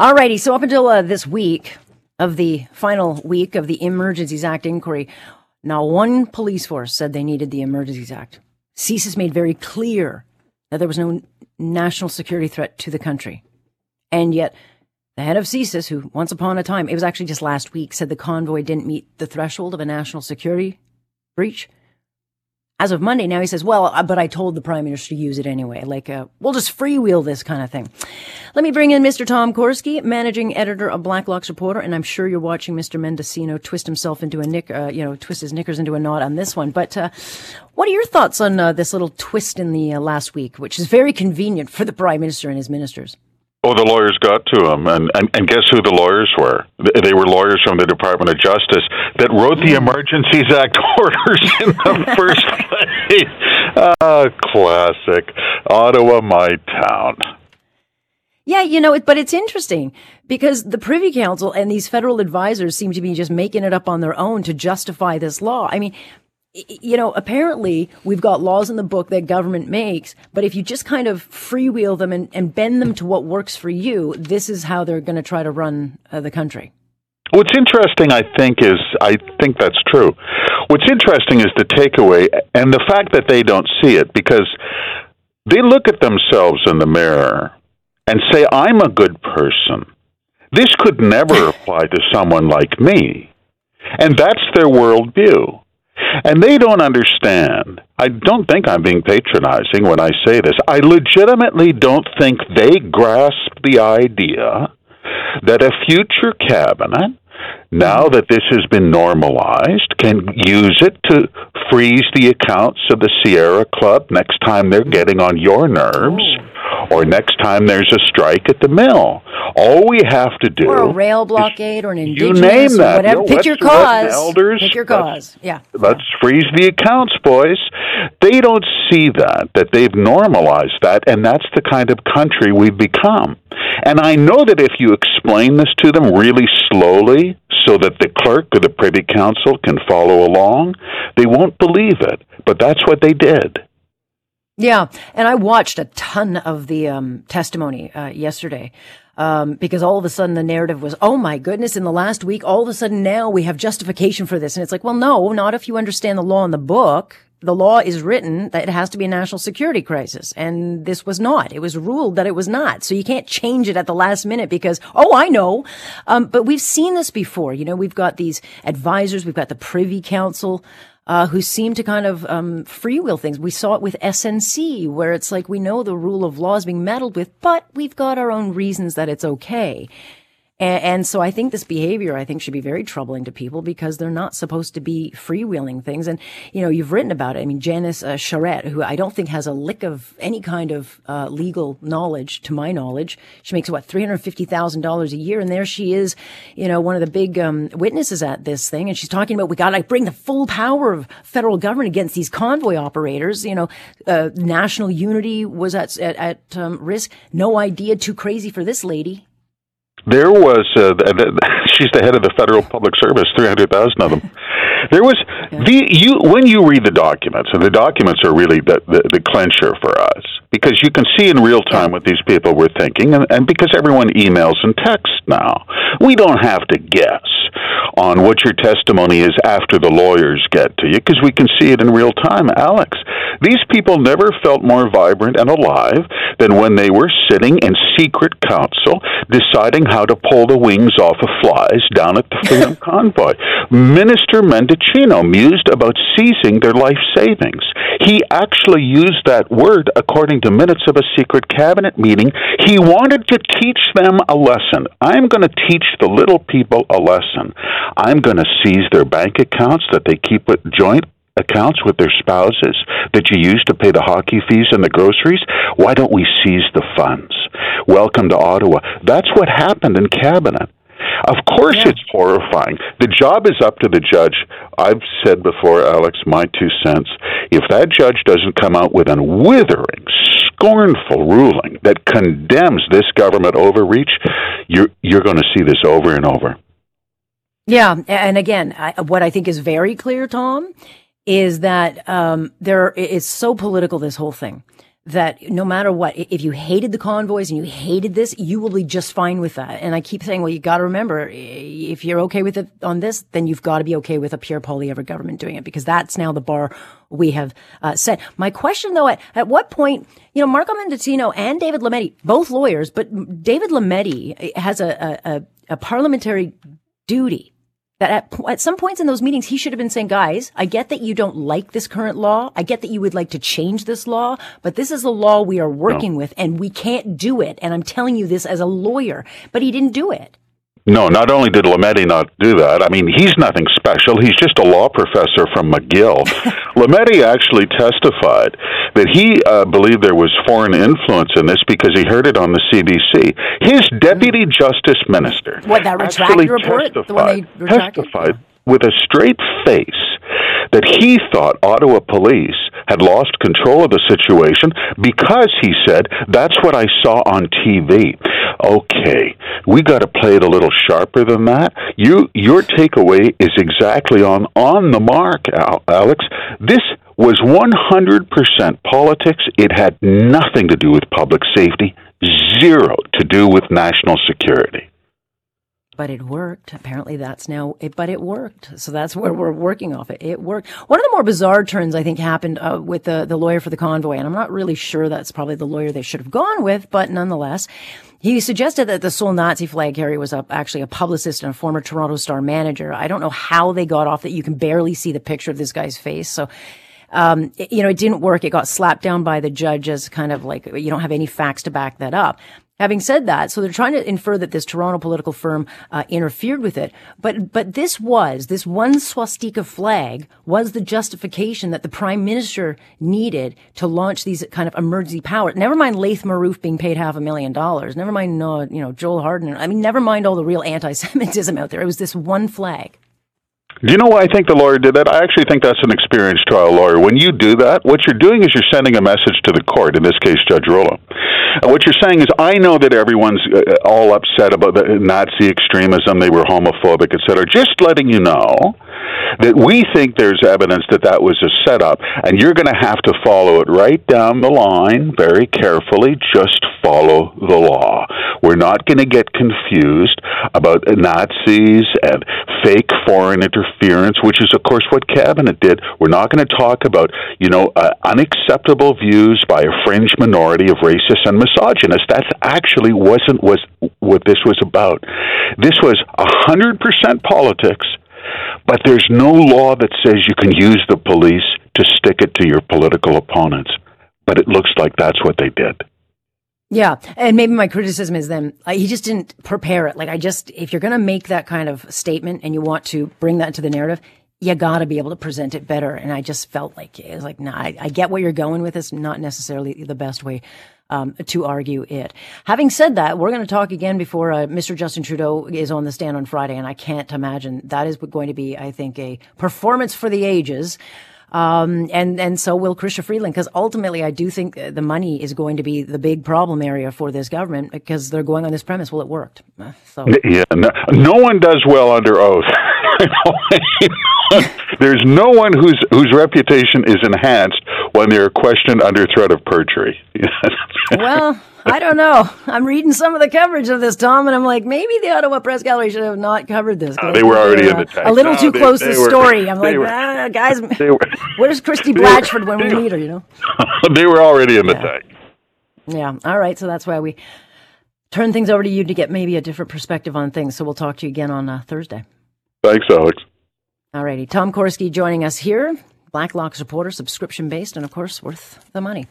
Alrighty, so up until uh, this week of the final week of the Emergencies Act inquiry, not one police force said they needed the Emergencies Act. CSIS made very clear that there was no national security threat to the country. And yet, the head of CSIS, who once upon a time, it was actually just last week, said the convoy didn't meet the threshold of a national security breach. As of Monday, now he says, well, uh, but I told the prime minister to use it anyway. Like, uh, we'll just freewheel this kind of thing. Let me bring in Mr. Tom Korski, managing editor of Blacklock's Reporter, and I'm sure you're watching Mr. Mendicino twist himself into a nick, uh, you know, twist his knickers into a knot on this one. But uh, what are your thoughts on uh, this little twist in the uh, last week, which is very convenient for the prime minister and his ministers? Oh, the lawyers got to him, and, and and guess who the lawyers were? They were lawyers from the Department of Justice that wrote the. Emergencies Act orders in the first place. Ah, classic Ottawa, my town. Yeah, you know, but it's interesting because the Privy Council and these federal advisors seem to be just making it up on their own to justify this law. I mean, you know, apparently we've got laws in the book that government makes, but if you just kind of freewheel them and, and bend them to what works for you, this is how they're going to try to run uh, the country. What's interesting, I think, is I think that's true. What's interesting is the takeaway and the fact that they don't see it because they look at themselves in the mirror and say, I'm a good person. This could never apply to someone like me. And that's their worldview. And they don't understand. I don't think I'm being patronizing when I say this. I legitimately don't think they grasp the idea that a future cabinet, now that this has been normalized, can use it to freeze the accounts of the Sierra Club next time they're getting on your nerves. Oh or next time there's a strike at the mill. All we have to do, or a rail blockade, or an indigenous, you name that. whatever. Pick your cause. Elders, Pick your cause. Yeah. Let's freeze the accounts, boys. They don't see that that they've normalized that, and that's the kind of country we've become. And I know that if you explain this to them really slowly, so that the clerk or the Privy Council can follow along, they won't believe it. But that's what they did. Yeah, and I watched a ton of the um, testimony uh, yesterday um, because all of a sudden the narrative was, oh my goodness, in the last week, all of a sudden now we have justification for this, and it's like, well, no, not if you understand the law in the book. The law is written that it has to be a national security crisis, and this was not. It was ruled that it was not. So you can't change it at the last minute because, oh, I know. Um, but we've seen this before. You know, we've got these advisors, we've got the Privy Council uh, who seem to kind of um, freewheel things. We saw it with SNC, where it's like we know the rule of law is being meddled with, but we've got our own reasons that it's okay. And, and, so I think this behavior, I think, should be very troubling to people because they're not supposed to be freewheeling things. And, you know, you've written about it. I mean, Janice uh, Charette, who I don't think has a lick of any kind of uh, legal knowledge, to my knowledge, she makes what, $350,000 a year. And there she is, you know, one of the big um, witnesses at this thing. And she's talking about we got to bring the full power of federal government against these convoy operators. You know, uh, national unity was at, at, at um, risk. No idea, too crazy for this lady. There was uh, she's the head of the federal public service, three hundred thousand of them. There was yeah. the you when you read the documents, and the documents are really the, the, the clincher for us because you can see in real time what these people were thinking, and, and because everyone emails and texts now, we don't have to guess on what your testimony is after the lawyers get to you because we can see it in real time. Alex, these people never felt more vibrant and alive than when they were sitting in secret council deciding how to pull the wings off of flies down at the Freedom Convoy. Minister Mendicino mused about seizing their life savings. He actually used that word according to minutes of a secret cabinet meeting. He wanted to teach them a lesson. I'm going to teach the little people a lesson. I'm going to seize their bank accounts that they keep with joint accounts with their spouses that you use to pay the hockey fees and the groceries? Why don't we seize the funds? Welcome to Ottawa. That's what happened in cabinet. Of course, yeah. it's horrifying. The job is up to the judge. I've said before, Alex, my two cents. If that judge doesn't come out with a withering, scornful ruling that condemns this government overreach, you're you're going to see this over and over. Yeah, and again, I, what I think is very clear, Tom, is that um, there it's so political. This whole thing that no matter what, if you hated the convoys and you hated this, you will be just fine with that. And I keep saying, well, you got to remember, if you're okay with it on this, then you've got to be okay with a Pierre Poilievre government doing it because that's now the bar we have uh, set. My question, though, at, at what point, you know, Marco Mendicino and David Lametti, both lawyers, but David Lametti has a, a, a parliamentary duty that at, at some points in those meetings, he should have been saying, guys, I get that you don't like this current law. I get that you would like to change this law, but this is the law we are working no. with and we can't do it. And I'm telling you this as a lawyer, but he didn't do it. No, not only did Lametti not do that, I mean, he's nothing special. He's just a law professor from McGill. Lametti actually testified that he uh, believed there was foreign influence in this because he heard it on the CBC. His deputy mm. justice minister what, that retracted report? Testified, testified with a straight face that he thought Ottawa police had lost control of the situation because he said, that's what I saw on TV. Okay, we got to play it a little sharper than that. You, your takeaway is exactly on, on the mark, Alex. This was 100% politics. It had nothing to do with public safety, zero to do with national security but it worked. Apparently that's now, it, but it worked. So that's where we're working off it. It worked. One of the more bizarre turns I think happened uh, with the, the lawyer for the convoy. And I'm not really sure that's probably the lawyer they should have gone with, but nonetheless, he suggested that the sole Nazi flag carrier was a, actually a publicist and a former Toronto Star manager. I don't know how they got off that. You can barely see the picture of this guy's face. So, um, it, you know, it didn't work. It got slapped down by the judge as kind of like, you don't have any facts to back that up. Having said that, so they're trying to infer that this Toronto political firm uh, interfered with it, but but this was this one swastika flag was the justification that the prime minister needed to launch these kind of emergency powers. Never mind Laith Marouf being paid half a million dollars. Never mind, uh, you know, Joel Harden. I mean, never mind all the real anti-Semitism out there. It was this one flag. Do you know why I think the lawyer did that? I actually think that's an experienced trial lawyer. When you do that, what you're doing is you're sending a message to the court, in this case, Judge Rouleau. And what you're saying is, I know that everyone's uh, all upset about the Nazi extremism, they were homophobic, etc. Just letting you know that we think there's evidence that that was a setup, and you're going to have to follow it right down the line very carefully. Just follow the law. We're not going to get confused about Nazis and fake foreign interference, which is, of course, what Cabinet did. We're not going to talk about, you know, uh, unacceptable views by a fringe minority of racists and misogynists. That actually wasn't was what this was about. This was a hundred percent politics but there's no law that says you can use the police to stick it to your political opponents. But it looks like that's what they did. Yeah, and maybe my criticism is then uh, he just didn't prepare it. Like I just, if you're going to make that kind of statement and you want to bring that into the narrative, you got to be able to present it better. And I just felt like it was like, nah, I, I get where you're going with this, not necessarily the best way um, to argue it. Having said that, we're going to talk again before uh, Mr. Justin Trudeau is on the stand on Friday, and I can't imagine that is going to be, I think, a performance for the ages. Um, and, and so will Chrystia Freeland, because ultimately I do think the money is going to be the big problem area for this government because they're going on this premise. Well, it worked. Uh, so. Yeah, no, no one does well under oath. There's no one whose whose reputation is enhanced when they're questioned under threat of perjury. well, I don't know. I'm reading some of the coverage of this, Tom, and I'm like, maybe the Ottawa Press Gallery should have not covered this. Uh, they were already in the tank. A little no, too they, close to the story. I'm like, were, ah, guys, were, where's Christie Blatchford when we meet her? You know, they were already in the yeah. tank. Yeah. All right. So that's why we turn things over to you to get maybe a different perspective on things. So we'll talk to you again on uh, Thursday. Thanks, Alex. All righty. Tom Korski joining us here. Blacklock's Reporter, subscription based, and of course, worth the money.